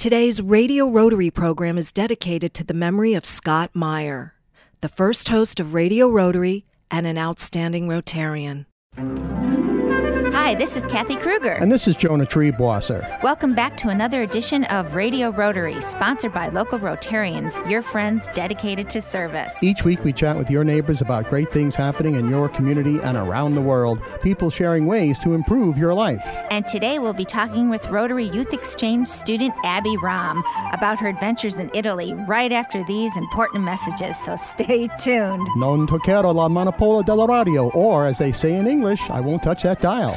Today's Radio Rotary program is dedicated to the memory of Scott Meyer, the first host of Radio Rotary and an outstanding Rotarian. Hi, this is Kathy Kruger. And this is Jonah Triebwasser. Welcome back to another edition of Radio Rotary, sponsored by local Rotarians, your friends dedicated to service. Each week we chat with your neighbors about great things happening in your community and around the world, people sharing ways to improve your life. And today we'll be talking with Rotary Youth Exchange student Abby Ram about her adventures in Italy right after these important messages, so stay tuned. Non toccare la manopola della radio, or as they say in English, I won't touch that dial.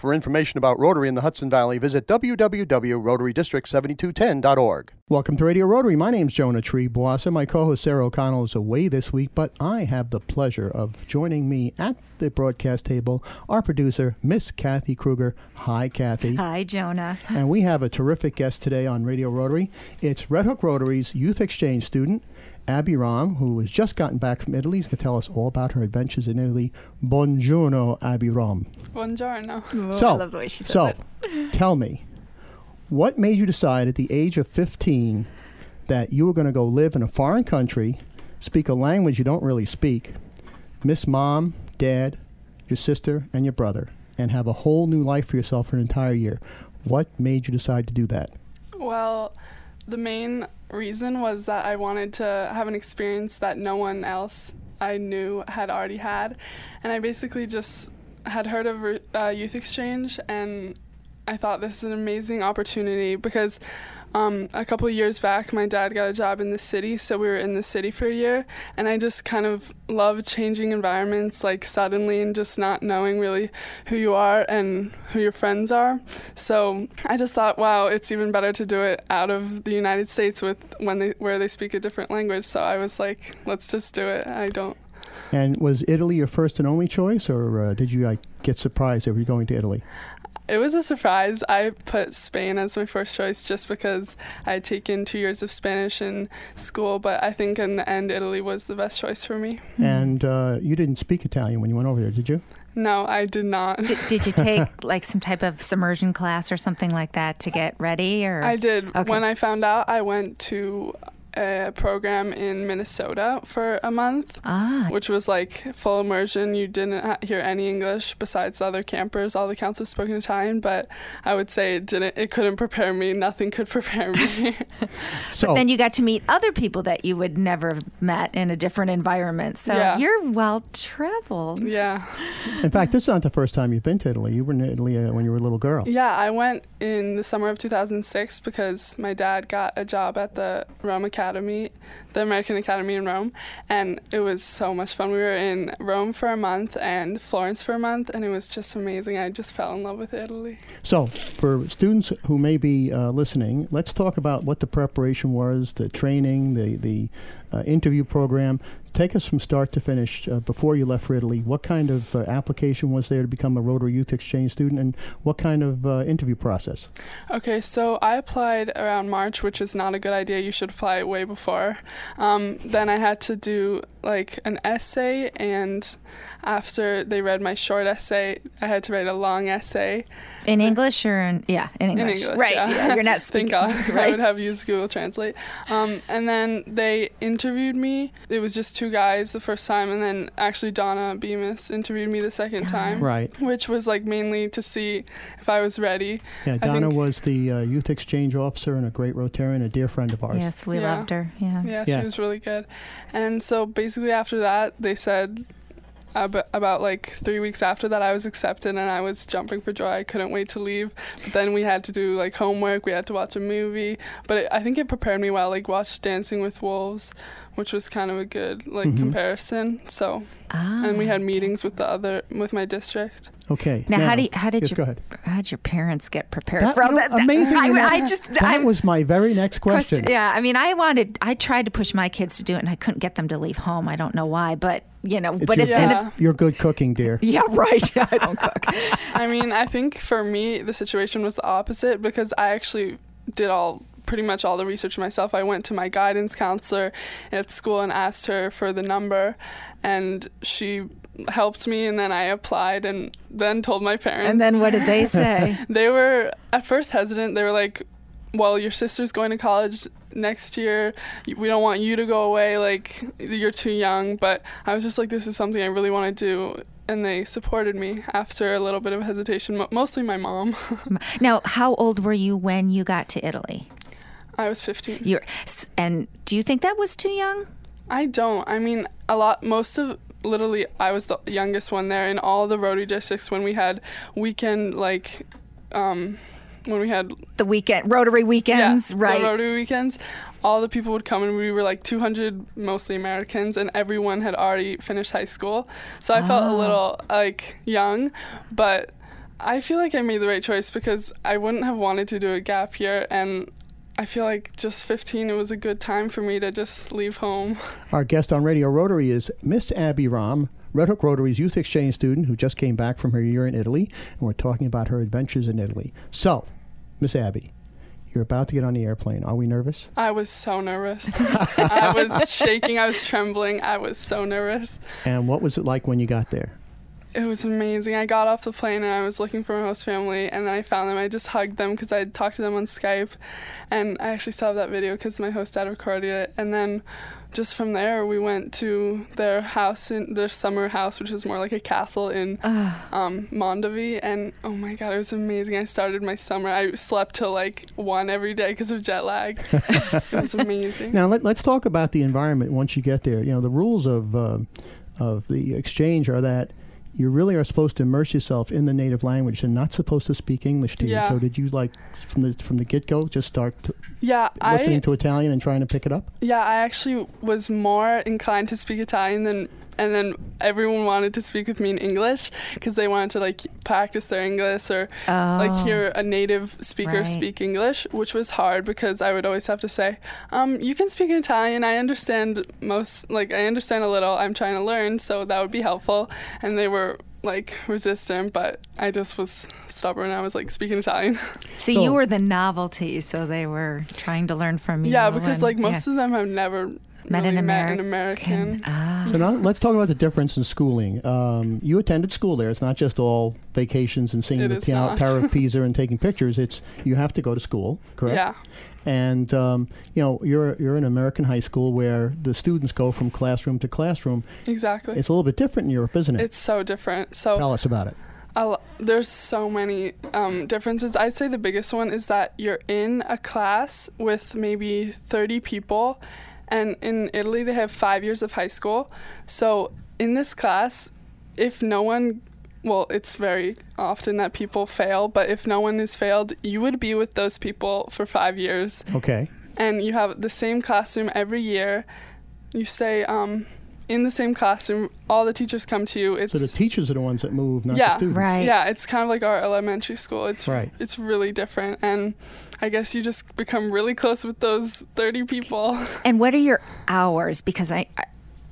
For information about Rotary in the Hudson Valley, visit www.rotarydistrict7210.org. Welcome to Radio Rotary. My name's Jonah Triebwasser. My co-host Sarah O'Connell is away this week, but I have the pleasure of joining me at the broadcast table, our producer, Miss Kathy Kruger. Hi, Kathy. Hi, Jonah. and we have a terrific guest today on Radio Rotary. It's Red Hook Rotary's Youth Exchange student, Abby Ram, who has just gotten back from Italy, is going to tell us all about her adventures in Italy. Buongiorno, Abby Ram. Buongiorno. so, so tell me, what made you decide at the age of 15 that you were going to go live in a foreign country, speak a language you don't really speak, miss mom, dad, your sister, and your brother, and have a whole new life for yourself for an entire year? What made you decide to do that? Well, the main reason was that I wanted to have an experience that no one else I knew had already had. And I basically just had heard of uh, Youth Exchange and I thought this is an amazing opportunity because um, a couple years back, my dad got a job in the city, so we were in the city for a year, and I just kind of love changing environments like suddenly and just not knowing really who you are and who your friends are. So I just thought, wow, it's even better to do it out of the United States with when they where they speak a different language. So I was like, let's just do it. I don't. And was Italy your first and only choice, or uh, did you like, get surprised that you were going to Italy? It was a surprise. I put Spain as my first choice just because I had taken two years of Spanish in school, but I think in the end, Italy was the best choice for me. And uh, you didn't speak Italian when you went over there, did you? No, I did not. Did, did you take like some type of submersion class or something like that to get ready? Or I did. Okay. When I found out, I went to a program in Minnesota for a month, ah, which was like full immersion. You didn't hear any English besides the other campers. All the counselors spoke in Italian, but I would say it didn't. It couldn't prepare me. Nothing could prepare me. So, then you got to meet other people that you would never have met in a different environment. So Yeah. you're well traveled. yeah, in fact, this is not the first time you've been to Italy. You were in Italy uh, when you were a little girl. yeah. I went in the summer of 2006 because my dad got a job at the Roma. Rome Academy, the American Academy in Rome, and it was so much fun. We were in Rome for a month and Florence for a month, and it was just amazing. I just fell in love with Italy. So, for students who may be uh, listening, let's talk about what the preparation was, the training, the the uh, interview program. Take us from start to finish uh, before you left for Italy. What kind of uh, application was there to become a Rotary Youth Exchange student, and what kind of uh, interview process? Okay, so I applied around March, which is not a good idea. You should apply way before. Um, then I had to do like an essay, and after they read my short essay, I had to write a long essay In English or in, yeah, in English. in English. Right. yeah. You're not Thank speaking. God. I would have used Google Translate. Um, and then they interviewed me. It was just two guys the first time, and then actually Donna Bemis interviewed me the second time. Right. Which was like mainly to see if I was ready. Yeah, Donna think- was the uh, youth exchange officer and a great Rotarian, a dear friend of ours. Yes, we Yeah. loved her. Yeah. Yeah, Yeah. she was really good. And so basically after that, they said ab- about like three weeks after that, I was accepted, and I was jumping for joy. I couldn't wait to leave. But then we had to do like homework. We had to watch a movie. But it, I think it prepared me well. Like watch Dancing with Wolves, which was kind of a good like Mm-hmm. comparison. So, and we had meetings with the other with my district. Okay. Now, how do you, how did yes, your go ahead. how did your parents get prepared That, for all you know, that? amazing. I, you I just that I, was my very next question. Yeah, I mean, I wanted, I tried to push my kids to do it, and I couldn't get them to leave home. I don't know why, but you know, It's but your, if, then Yeah. if, your good cooking, dear. yeah, right. I don't cook. I mean, I think for me the situation was the opposite because I actually did all pretty much all the research myself. I went to my guidance counselor at school and asked her for the number and she helped me and then I applied and then told my parents. And then what did they say? they were at first hesitant. They were like, "Well, your sister's going to college next year. We don't want you to go away. Like you're too young." But I was just like, "This is something I really want to do." And they supported me after a little bit of hesitation, mo- mostly my mom. now, how old were you when you got to Italy? I was 15. You're, and do you think that was too young? I don't. I mean, a lot, most of, literally, I was the youngest one there in all the Rotary districts when we had weekend, like, um, when we had The weekend, Rotary weekends, yeah, right? Rotary weekends, all the people would come and we were like 200 mostly Americans and everyone had already finished high school. So I felt a little like young, but I feel like I made the right choice because I wouldn't have wanted to do a gap year and I feel like just 15 it was a good time for me to just leave home. Our guest on Radio Rotary is Miss Abby Romm, Red Hook Rotary's youth exchange student who just came back from her year in Italy, and we're talking about her adventures in Italy. So, Miss Abby, you're about to get on the airplane. Are we nervous? I was so nervous. I was shaking, I was trembling. I was so nervous. And what was it like when you got there? It was amazing. I got off the plane and I was looking for my host family, and then I found them. I just hugged them because I had talked to them on Skype, and I actually saw that video because my host dad recorded it. And then, just from there, we went to their house in their summer house, which is more like a castle in um, Mondovi. And oh my god, it was amazing. I started my summer. I slept till like one every day because of jet lag. it was amazing. Now let, let's talk about the environment once you get there. You know, the rules of uh, of the exchange are that you really are supposed to immerse yourself in the native language and not supposed to speak English to you. So did you like from the from the get go just start to, Yeah, I listening to Italian and trying to pick it up? Yeah, I actually was more inclined to speak Italian than and then everyone wanted to speak with me in English because they wanted to like practice their English or like Oh. hear a native speaker Right. speak English, which was hard because I would always have to say, um, "You can speak Italian. I understand most. Like I understand a little. I'm trying to learn, so that would be helpful." And they were like resistant, but I just was stubborn. I was like speaking Italian. So, So- you were the novelty, so they were trying to learn from you. yeah, because and- like most yeah. of them have never Met really an met an American. American. Ah. So now let's talk about the difference in schooling. Um, you attended school there. It's not just all vacations and seeing It the is Tower, of Pisa and taking pictures. It's you have to go to school, correct? Yeah. And um, you know you're you're in American high school where the students go from classroom to classroom. Exactly. It's a little bit different in Europe, isn't it? It's so different. So Tell us about it. a lo- there's so many um, differences. I'd say the biggest one is that you're in a class with maybe 30 people, and in Italy they have five years of high school. So in this class, if no one well, it's very often that people fail, but if no one has failed, you would be with those people for five years Okay. and you have the same classroom every year. You stay um, in the same classroom. All the teachers come to you. It's So the teachers are the ones that move, not the Yeah, students. Right. yeah, it's kind of like our elementary school. It's Right. It's really different, and I guess you just become really close with those thirty people. And what are your hours? Because I, I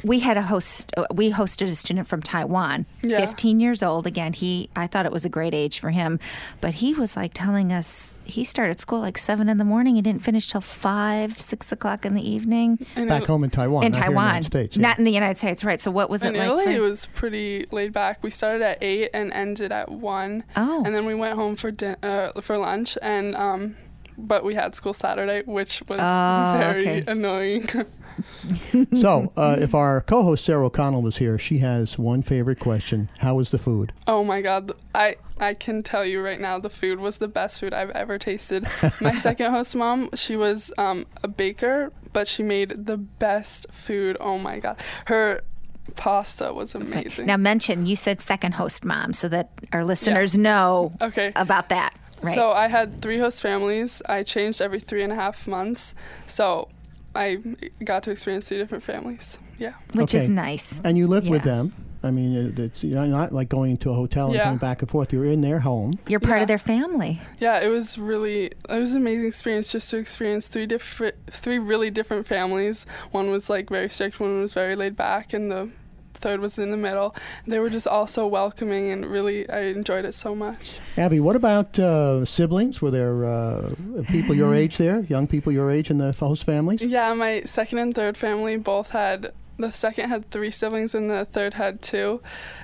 we had a host. uh, We hosted a student from Taiwan, Yeah. 15 years old. Again, he. I thought it was a great age for him, but he was like telling us he started school like seven in the morning. He didn't finish till five, six o'clock in the evening And Back it- home in Taiwan, in not here in the Taiwan, United States. yeah. not in the United States, right? So what was In it like? Italy, for, it was pretty laid back. We started at eight and ended at one. Oh. And then we went home for din- uh, for lunch, and um, but we had school Saturday, which was Oh, very okay. annoying. So uh, if our co-host Sarah O'Connell was here, she has one favorite question: How was the food? Oh my god, I I can tell you right now, the food was the best food I've ever tasted. My second host mom, she was um, a baker, but she made the best food. Oh my god, her pasta was amazing. now mention you said second host mom, so that our listeners know okay. about that. Right. So I had three host families. I changed every three and a half months. So I got to experience three different families. Yeah. Which is nice. And you lived with them. I mean, it's you're not like going to a hotel and Yeah. coming back and forth. You're in their home. You're part Yeah. of their family. Yeah, it was really it was an amazing experience just to experience three different three really different families. One was like very strict, one was very laid back, and the third was in the middle. They were just all so welcoming and really I enjoyed it so much. Abby, what about uh, siblings? Were there uh, people your age there, young people your age in the host families? Yeah, my second and third family both had the second had three siblings and the third had two,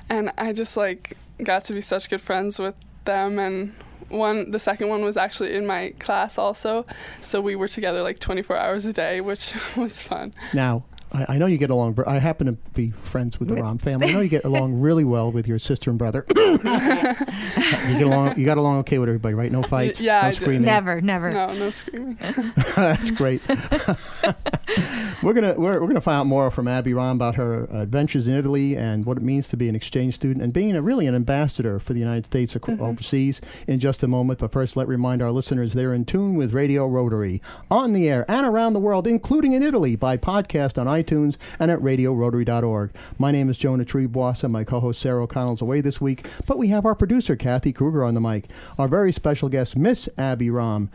and I just like got to be such good friends with them and one the second one was actually in my class also so we were together like 24 hours a day which was fun Now, I, I know you get along. I happen to be friends with the Romm family. I know you get along really well with your sister and brother. you get along. You got along okay with everybody, right? No fights. yeah, no I did. screaming. Never, never. no no screaming That's great. we're gonna we're, we're gonna find out more from Abby Romm about her adventures in Italy and what it means to be an exchange student and being a, really an ambassador for the United States ac- mm-hmm. overseas in just a moment. But first, let remind our listeners they're in tune with Radio Rotary on the air and around the world, including in Italy, by podcast on iTunes and at RadioRotary.org. My name is Jonah Triebwasser. My co-host Sarah O'Connell's away this week, but we have our producer Kathy Kruger on the mic. Our very special guest, Miss Abby Romm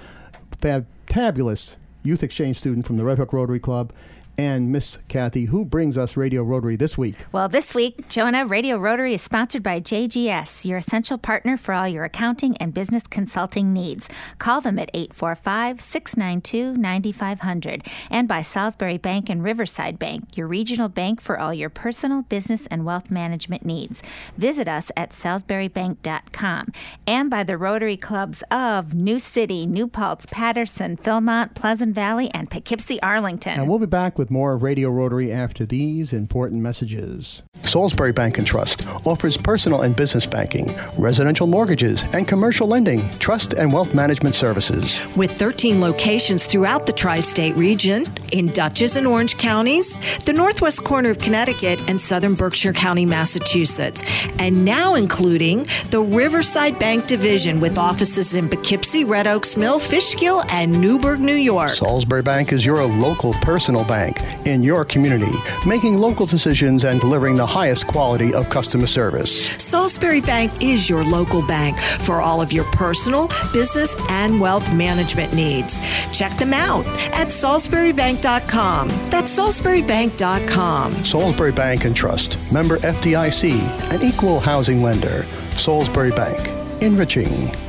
fab- fabulous youth exchange student from the Red Hook Rotary Club, and Miss Kathy, who brings us Radio Rotary this week. Well, this week, Jonah Radio Rotary is sponsored by JGS, your essential partner for all your accounting and business consulting needs. Call them at 845 692 9500. And by Salisbury Bank and Riverside Bank, your regional bank for all your personal, business, and wealth management needs. Visit us at salisburybank.com. And by the Rotary Clubs of New City, New Paltz, Patterson, Philmont, Pleasant Valley, and Poughkeepsie, Arlington. And we'll be back with more of Radio Rotary after these important messages. Salisbury Bank and Trust offers personal and business banking, residential mortgages, and commercial lending, trust and wealth management services. With 13 locations throughout the tri state region, in Dutchess and Orange counties, the northwest corner of Connecticut, and southern Berkshire County, Massachusetts, and now including the Riverside Bank Division with offices in Poughkeepsie, Red Oaks Mill, Fishkill, and Newburgh, New York. Salisbury Bank is your local personal bank in your community, making local decisions and delivering the highest quality of customer service. Salisbury Bank is your local bank for all of your personal, business, and wealth management needs. Check them out at salisburybank.com. That's salisburybank.com. Salisbury Bank and Trust, member FDIC, an equal housing lender. Salisbury Bank, enriching.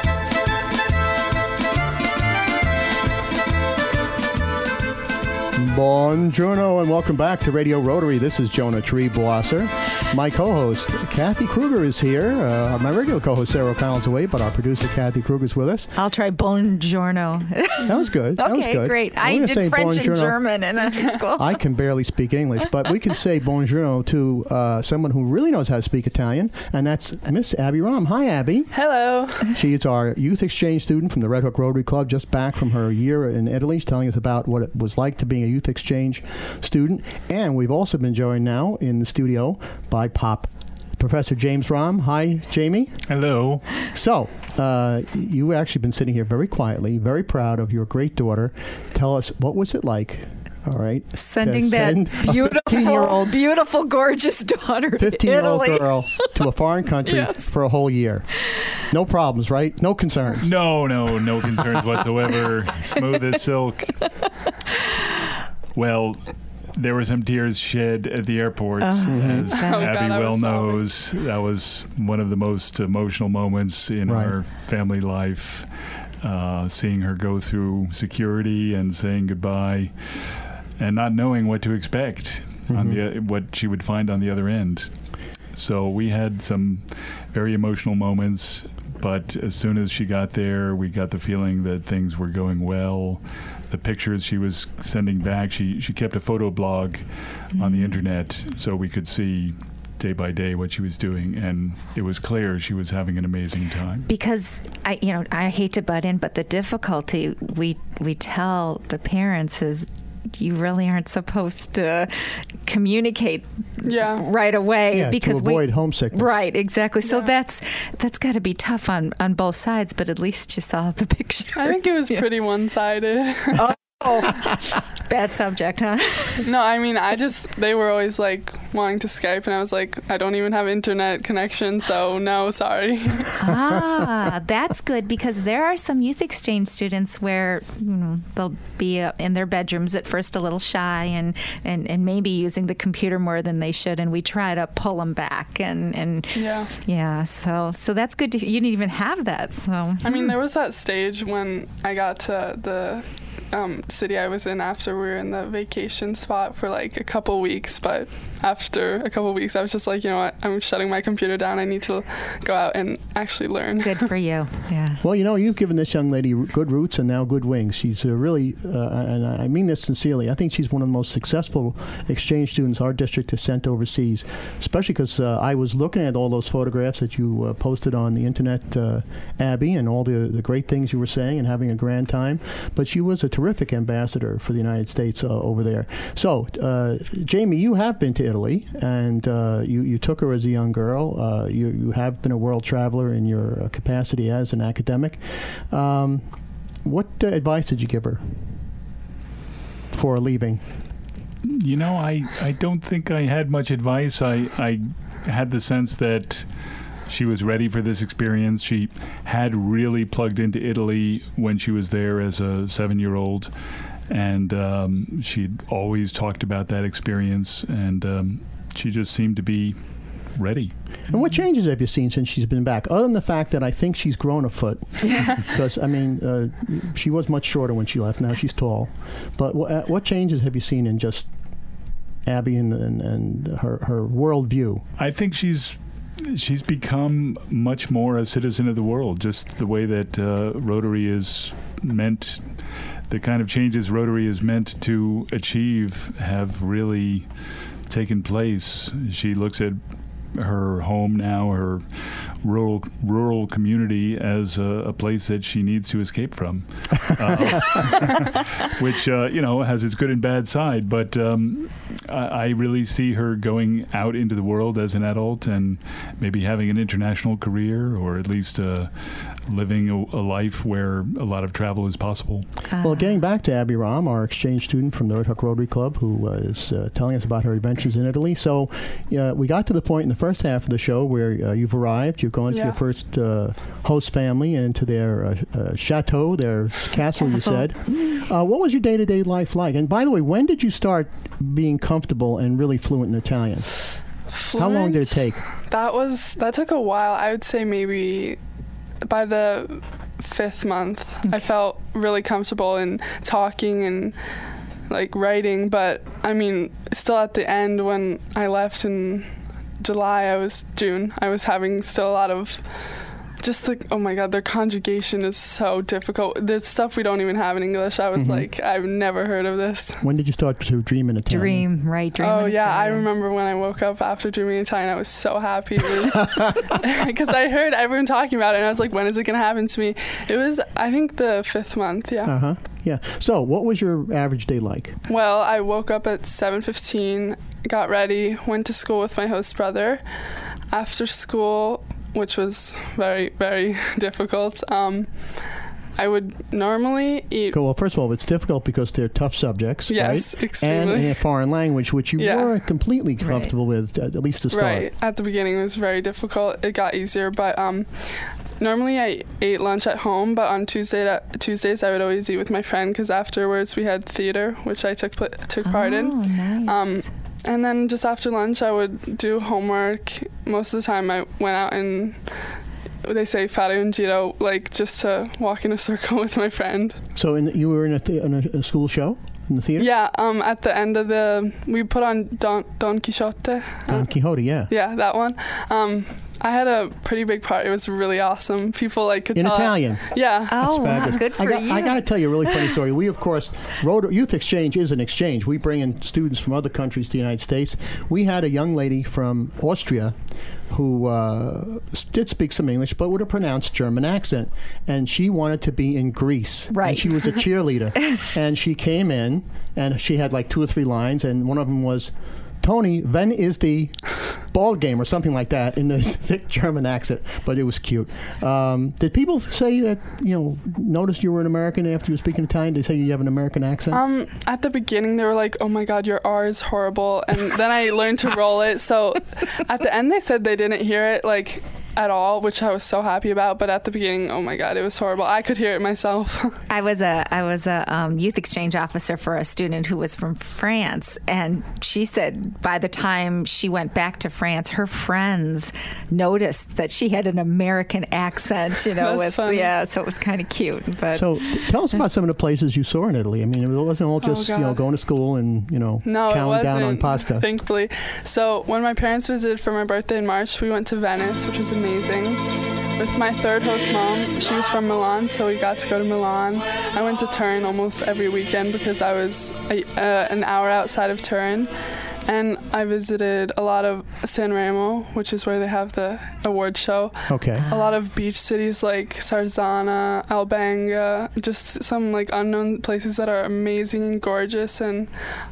Buongiorno and welcome back to Radio Rotary. This is Jonah Triebwasser. My co-host Kathy Kruger is here. Uh, my regular co-host Sarah O'Connell's away, but our producer Kathy Kruger is with us. I'll try buongiorno. That was good. that was okay, good. great. I'm I did say French and. German in high school. I can barely speak English, but we can say buongiorno to uh, someone who really knows how to speak Italian, and that's Miss Abby Romm. Hi, Abby. hello She is our youth exchange student from the Red Hook Rotary Club, just back from her year in Italy. She's telling us about what it was like to being a youth exchange student. And we've also been joined now in the studio by Pop Professor James Romm. Hi, Jamie. Hello. So, uh, you actually been sitting here very quietly, very proud of your great daughter. Tell us, what was it like? All right. Sending that send a beautiful, beautiful, gorgeous daughter 15 year old girl to a foreign country Yes. for a whole year. No problems, right? No concerns. No, no, no concerns whatsoever. Smooth as silk. Well, there were some tears shed at the airport, as Oh, God, Abby I was well sobbing. knows. That was one of the most emotional moments in Right. our family life. Uh, seeing her go through security and saying goodbye, and not knowing what to expect. on the what she would find on the other end. So we had some very emotional moments, but as soon as she got there, we got the feeling that things were going well. The pictures she was sending back, she she kept a photo blog on the mm-hmm. internet, so we could see day by day what she was doing, and it was clear she was having an amazing time. because I, you know, I hate to butt in, but the difficulty we we tell the parents is you really aren't supposed to communicate Yeah. right away Yeah, to because avoid we, homesickness. Right, exactly. So Yeah. that's that's got to be tough on on both sides, but at least you saw the picture. I think it was pretty one-sided. Oh, bad subject, huh? no, I mean, I just they were always like wanting to Skype, and I was like, I don't even have internet connection, so no, sorry. ah, that's good because there are some youth exchange students where you know they'll be uh, in their bedrooms at first a little shy and, and and maybe using the computer more than they should, and we try to pull them back and and yeah. yeah. So so that's good to you didn't even have that. So I mean, there was that stage when I got to the um, city I was in after we were in the vacation spot for like a couple weeks, but after a couple weeks, I was just like, you know what, I'm shutting my computer down. I need to go out and actually learn. good for you. Yeah. Well, you know, you've given this young lady good roots and now good wings. She's uh, really, uh, and I mean this sincerely, I think she's one of the most successful exchange students our district has sent overseas, especially because uh, I was looking at all those photographs that you uh, posted on the internet, uh, Abby, and all the, the great things you were saying and having a grand time. But she was a terrific ambassador for the United States uh, over there. So, uh, Jamie, you have been to Italy, and uh, you, you took her as a young girl. Uh, you, you have been a world traveler in your uh, capacity as an academic. Um, what uh, advice did you give her for leaving? You know, I, I don't think I had much advice. I, I had the sense that she was ready for this experience. She had really plugged into Italy when she was there as a seven year old. And um, she'd always talked about that experience. And um, she just seemed to be ready. And what changes have you seen since she's been back? Other than the fact that I think she's grown a foot, because I mean, uh, she was much shorter when she left. Now she's tall. But wh- uh, what changes have you seen in just Abby and, and, and her her worldview? I think she's she's become much more a citizen of the world. Just the way that uh, Rotary is meant, the kind of changes Rotary is meant to achieve have really taken place. She looks at her home now, her rural rural community, as a, a place that she needs to escape from, uh, which uh, you know has its good and bad side. But um, I, I really see her going out into the world as an adult and maybe having an international career, or at least uh, living a, a life where a lot of travel is possible. Well, getting back to Abby Ram, our exchange student from the Red Hook Rotary Club, who was uh, telling us about her adventures in Italy. So, uh, we got to the point in the first half of the show where uh, you've arrived. You've gone to Yeah. your first uh, host family and to their uh, uh, chateau, their castle. You said. Uh, what was your day-to-day life like? And by the way, when did you start being comfortable and really fluent in Italian? How long did it take? That was that took a while. I would say maybe by the fifth month, I mm. felt really comfortable in talking and like writing. But I mean, still at the end when I left in July, I was June. I was having still a lot of just the oh my god, their conjugation is so difficult. There's stuff we don't even have in English. I was Mhm. like, I've never heard of this. When did you start to dream in Italian? Dream, right? Dream. Oh in yeah, I remember when I woke up after dreaming in Italian. I was so happy because I heard everyone talking about it, and I was like, "When is it gonna happen to me?" It was, I think, the fifth month. Yeah. Uh huh. Yeah. So, what was your average day like? Well, I woke up at 7:15, got ready, went to school with my host brother. After school, which was very very difficult, um, I would normally eat. Well, first of all, it's difficult because they're tough subjects, Yes, right? extremely. And in a foreign language, which you Yeah. weren't completely comfortable with, at at least to start. Right. At the beginning, it was very difficult. It got easier, but um, normally I ate lunch at home. But on Tuesday, Tuesdays, I would always eat with my friend because afterwards we had theater, which I took took part in. Oh, nice. Um, and then just after lunch, I would do homework. Most of the time, I went out and they say fare un giro, like just to walk in a circle with my friend. So, in, you were in a, th- in a, a school show? in the theater? Yeah, um, at the end of the we put on Don Don Quixote. Don Quixote, yeah. Yeah, that one. Um, I had a pretty big part. It was really awesome. People like could In tell. Italian. Yeah. Oh, wow, fabulous. good for I got, you. I got to tell you a really funny story. We, of course, Road Youth Exchange is an exchange. We bring in students from other countries to the United States. We had a young lady from Austria who uh, did speak some English, but with a pronounced German accent. And she wanted to be in Grease. And Right. she was a cheerleader. and she came in, and she had like two or three lines, and one of them was, Tony, when is the ball game or something like that in the thick German accent, but it was cute. Um, did people say that you know notice you were an American after you were speaking Italian? Did they say you have an American accent? Um, at the beginning, they were like, "Oh my God, your R is horrible," and then I learned to roll it. So, at the end, they said they didn't hear it like at all, which I was so happy about. But at the beginning, oh my God, it was horrible. I could hear it myself. I was a I was a um, youth exchange officer for a student who was from France, and she said by the time she went back to France, her friends noticed that she had an American accent. You know, That's with funny. yeah, so it was kind of cute. But so tell us about some of the places you saw in Italy. I mean, it wasn't all just you know Oh, going to school and you know No, it chowing wasn't. down on pasta. Thankfully. So when my parents visited for my birthday in March, we went to Venice, which was amazing. With my third host mom, she was from Milan, so we got to go to Milan. I went to Turin almost every weekend because I was a, uh, an hour outside of Turin. And I visited a lot of San Remo, which is where they have the award show. Okay. A lot of beach cities like Sarzana, Albenga, just some like unknown places that are amazing and gorgeous, and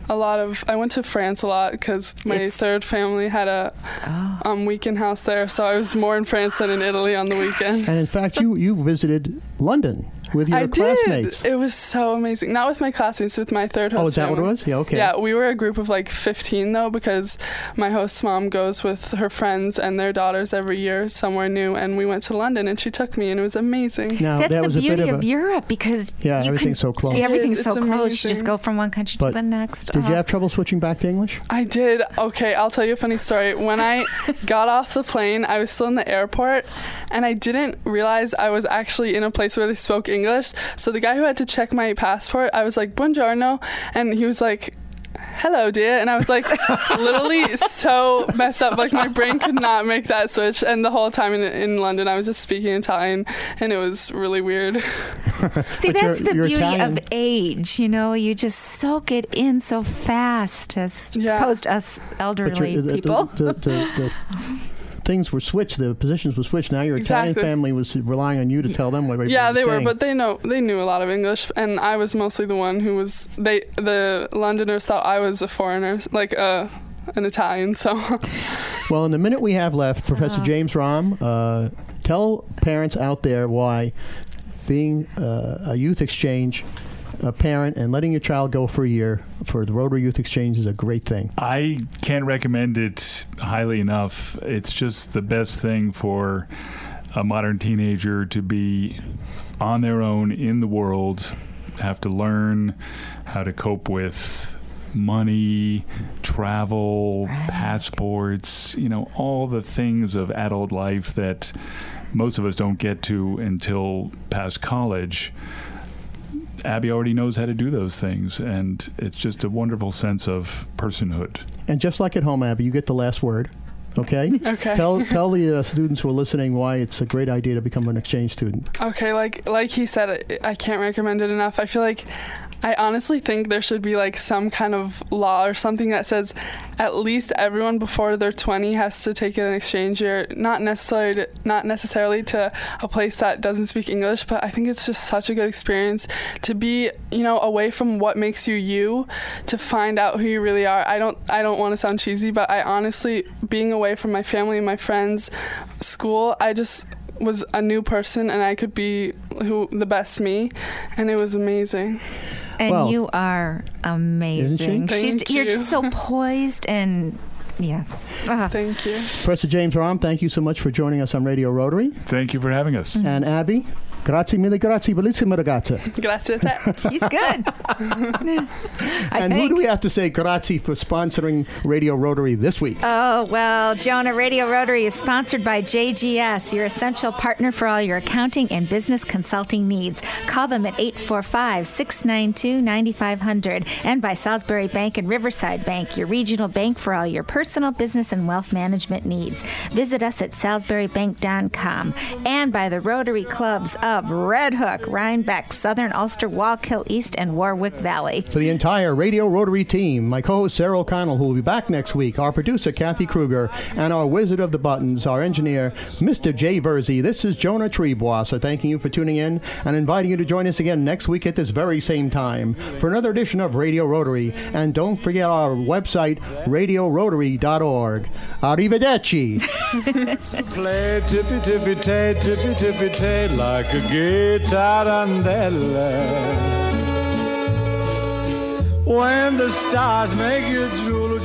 a lot of. I went to France a lot because my It's- third family had a oh. um, weekend house there, so I was more in France than in Italy on the weekend. And in fact, you you visited London with your I classmates. did. It was so amazing. Not with my classmates, with my third host. Oh, is that what it was? Yeah. Okay. Yeah, we were a group of like 15 though, because my host's mom goes with her friends and their daughters every year somewhere new, and we went to London and she took me, and it was amazing. Now That's that the was a bit beauty of of, a. Europe because Yeah, you everything's can, so close. Yeah, everything's It is. so It's close. You just go from one country But to the next. Did Uh-huh. you have trouble switching back to English? I did. Okay, I'll tell you a funny story. When I got off the plane, I was still in the airport and I didn't realize I was actually in a place where they spoke English. So the guy who had to check my passport, I was like, Buongiorno. And he was like, Hello, dear. And I was like, literally so messed up. Like, my brain could not make that switch. And the whole time in, in London, I was just speaking Italian and it was really weird. See, But you're- that's the you're beauty Italian. of age. You know, you just soak it in so fast as Yeah. opposed to us elderly uh, your- people. The, the, the, the things were switched. The positions were switched. Now your Italian family was relying on you to tell them what everybody Yeah, they were, but they know they knew a lot of English, and I was mostly the one who was they the Londoners thought I was a foreigner, like uh, an Italian. So Well, in the minute we have left, Professor Oh. James Romm, uh, tell parents out there why being uh, a youth exchange a parent and letting your child go for a year for the Rotary Youth Exchange is a great thing. I can't recommend it highly enough. It's just the best thing for a modern teenager to be on their own in the world, have to learn how to cope with money, travel, passports, you know, all the things of adult life that most of us don't get to until past college. Abby already knows how to do those things, and it's just a wonderful sense of personhood. And just like at home, Abby, you get the last word. Okay. okay. tell tell the uh, students who are listening why it's a great idea to become an exchange student. Okay, like like he said, I, I can't recommend it enough. I feel like I honestly think there should be like some kind of law or something that says at least everyone before they're 20 has to take an exchange year. Not necessarily to, not necessarily to a place that doesn't speak English, but I think it's just such a good experience to be you know away from what makes you you to find out who you really are. I don't I don't want to sound cheesy, but I honestly being away from my family and my friends, school, I just was a new person and I could be who the best me and it was amazing. And Well, you are amazing. Isn't She's Thank you. You're just so poised and yeah. Ah. Thank you. Professor James Romm, thank you so much for joining us on Radio Rotary. Thank you for having us. And Abby, Grazie mille, grazie, bellissima ragazza. Grazie a te. He's good. I and who do we have to say grazie for sponsoring Radio Rotary this week? Oh, well, Jonah Radio Rotary is sponsored by JGS, your essential partner for all your accounting and business consulting needs. Call them at 845 692 9500 and by Salisbury Bank and Riverside Bank, your regional bank for all your personal, business, and wealth management needs. Visit us at salisburybank.com and by the Rotary Clubs of Red Hook, Rhinebeck, Southern Ulster, Wallkill East, and Warwick Valley. For the entire Radio Rotary team, my co-host Sarah O'Connell, who will be back next week, our producer Kathy Kruger, and our wizard of the buttons, our engineer, Mr. Jay Verzi. This is Jonah Triebwasser, thanking you for tuning in and inviting you to join us again next week at this very same time for another edition of Radio Rotary. And don't forget our website, radiorotary.org. Arrivederci. A guitarandella. When the stars make you drool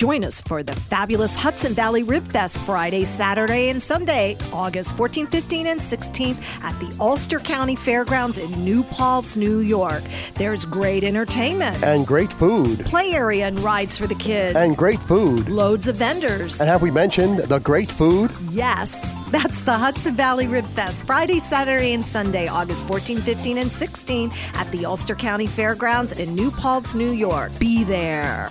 Join us for the fabulous Hudson Valley Rib Fest Friday, Saturday, and Sunday, August 14, 15, and 16 at the Ulster County Fairgrounds in New Paltz, New York. There's great entertainment, And great food. play area and rides for the kids, And great food. loads of vendors. And have we mentioned the great food? Yes, that's the Hudson Valley Rib Fest, Friday, Saturday, and Sunday, August 14, 15, and 16 at the Ulster County Fairgrounds in New Paltz, New York. Be there.